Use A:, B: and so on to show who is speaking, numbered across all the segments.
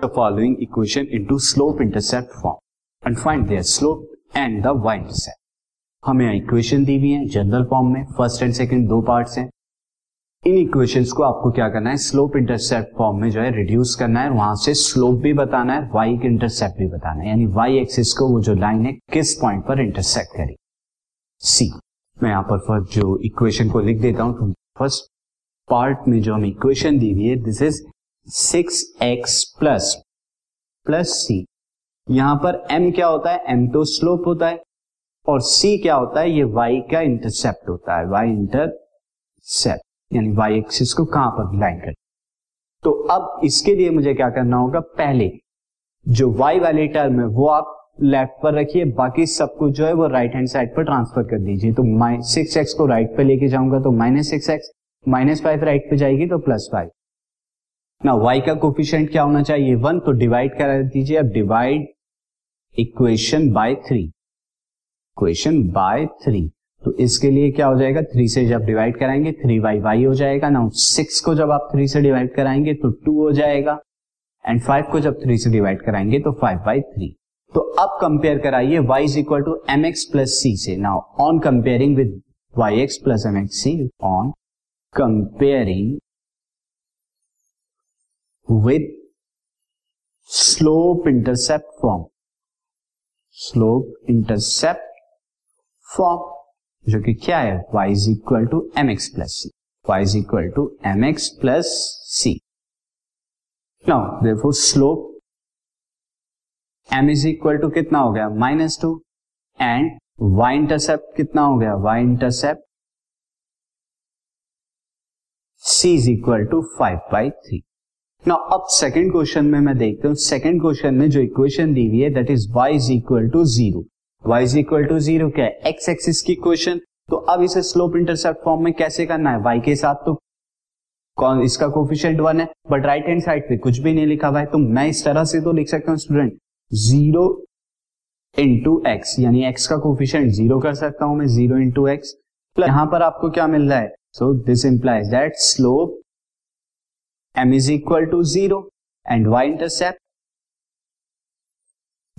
A: the following equation into slope intercept form and find their slope and the y intercept. हमें equation दी हुई है general form में first and second दो parts हैं। इन इक्वेशंस को आपको क्या करना है? स्लोप इंटरसेप्ट फॉर्म में जो है रिड्यूस करना है वहाँ से स्लोप भी बताना है वाई इंटरसेप्ट भी बताना है। यानी वाई एक्सिस को वो जो लाइन है, किस पॉइंट पर इंटरसेक्ट करेगी? सी मैं यहाँ पर जो इक्वेशन को लिख देता हूँ फ़र्स्ट पार्ट में जो हमें इक्वेशन दी हुई है this is six x plus plus c. यहाँ पर एम क्या होता है? एम तो स्लोप होता है। और सी क्या होता है? ये वाई का इंटरसेप्ट होता है। वाई इंटरसेप्ट यानी वाई एक्सिस को कहाँ पर लाइन कर तो अब इसके लिए मुझे क्या करना होगा? पहले जो वाई वाली टर्म है, वो आप लेफ़्ट पर रखिए। बाकी सब कुछ जो है, वो राइट हैंड साइड पर ट्रांसफ़र कर दीजिए। तो सिक्स एक्स को राइट पे लेके जाऊँगा तो minus six x minus five right पे जाएगी तो प्लस फाइव ना वाई का कोफिशियंट क्या होना चाहिए? वन तो डिवाइड करा दीजिए। अब divide equation by three equation by three तो इसके लिए क्या हो जाएगा? थ्री से जब डिवाइड कराएँगे थ्री बाई वाई हो जाएगा। ना सिक्स को जब आप थ्री से डिवाइड कराएँगे तो टू हो जाएगा। एंड फाइव को जब थ्री से डिवाइड कराएँगे तो फाइव बाई थ्री तो अब कंपेयर कराइए y is equal to m x plus c. से now on comparing with y x plus m x c on comparing with slope intercept form slope intercept form जो कि क्या है? Y is equal to m x plus c y is equal to m x plus c now therefore slope m is equal to कितना हो गया? Minus two and y intercept कितना हो गया? Y intercept c is equal to five by three ना अब second question में मैं देखता हूँ। सेकंड क्वेश्चन में जो इक्वेशन दी हुई है that is y is equal to zero y is equal to zero क्या है? X एक्सिस की क्वेश्चन तो अब इसे स्लोप इंटरसेप्ट फॉर्म में कैसे करना है? Y के साथ तो कौन, इसका कोफिशियंट वन है। बट राइट हैंड साइड पे कुछ भी नहीं लिखा हुआ है। तो मैं इस तरह से तो लिख सकता हूँ स्टूडेंट ज़ीरो इंटू एक्स यानी एक्स का कोफिशियंट ज़ीरो कर सकता हूँ मैं ज़ीरो इंटू एक्स यहाँ पर आपको क्या मिल रहा है? So this implies that slope m is equal to zero and y intercept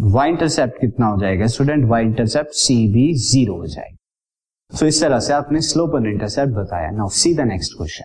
A: y intercept कितना हो जाएगा? स्टूडेंट वाई इंटरसेप्ट सी बी ज़ीरो हो जाएगा। सो so, इस तरह से आपने स्लोप और इंटरसेप्ट बताया। Now see the next question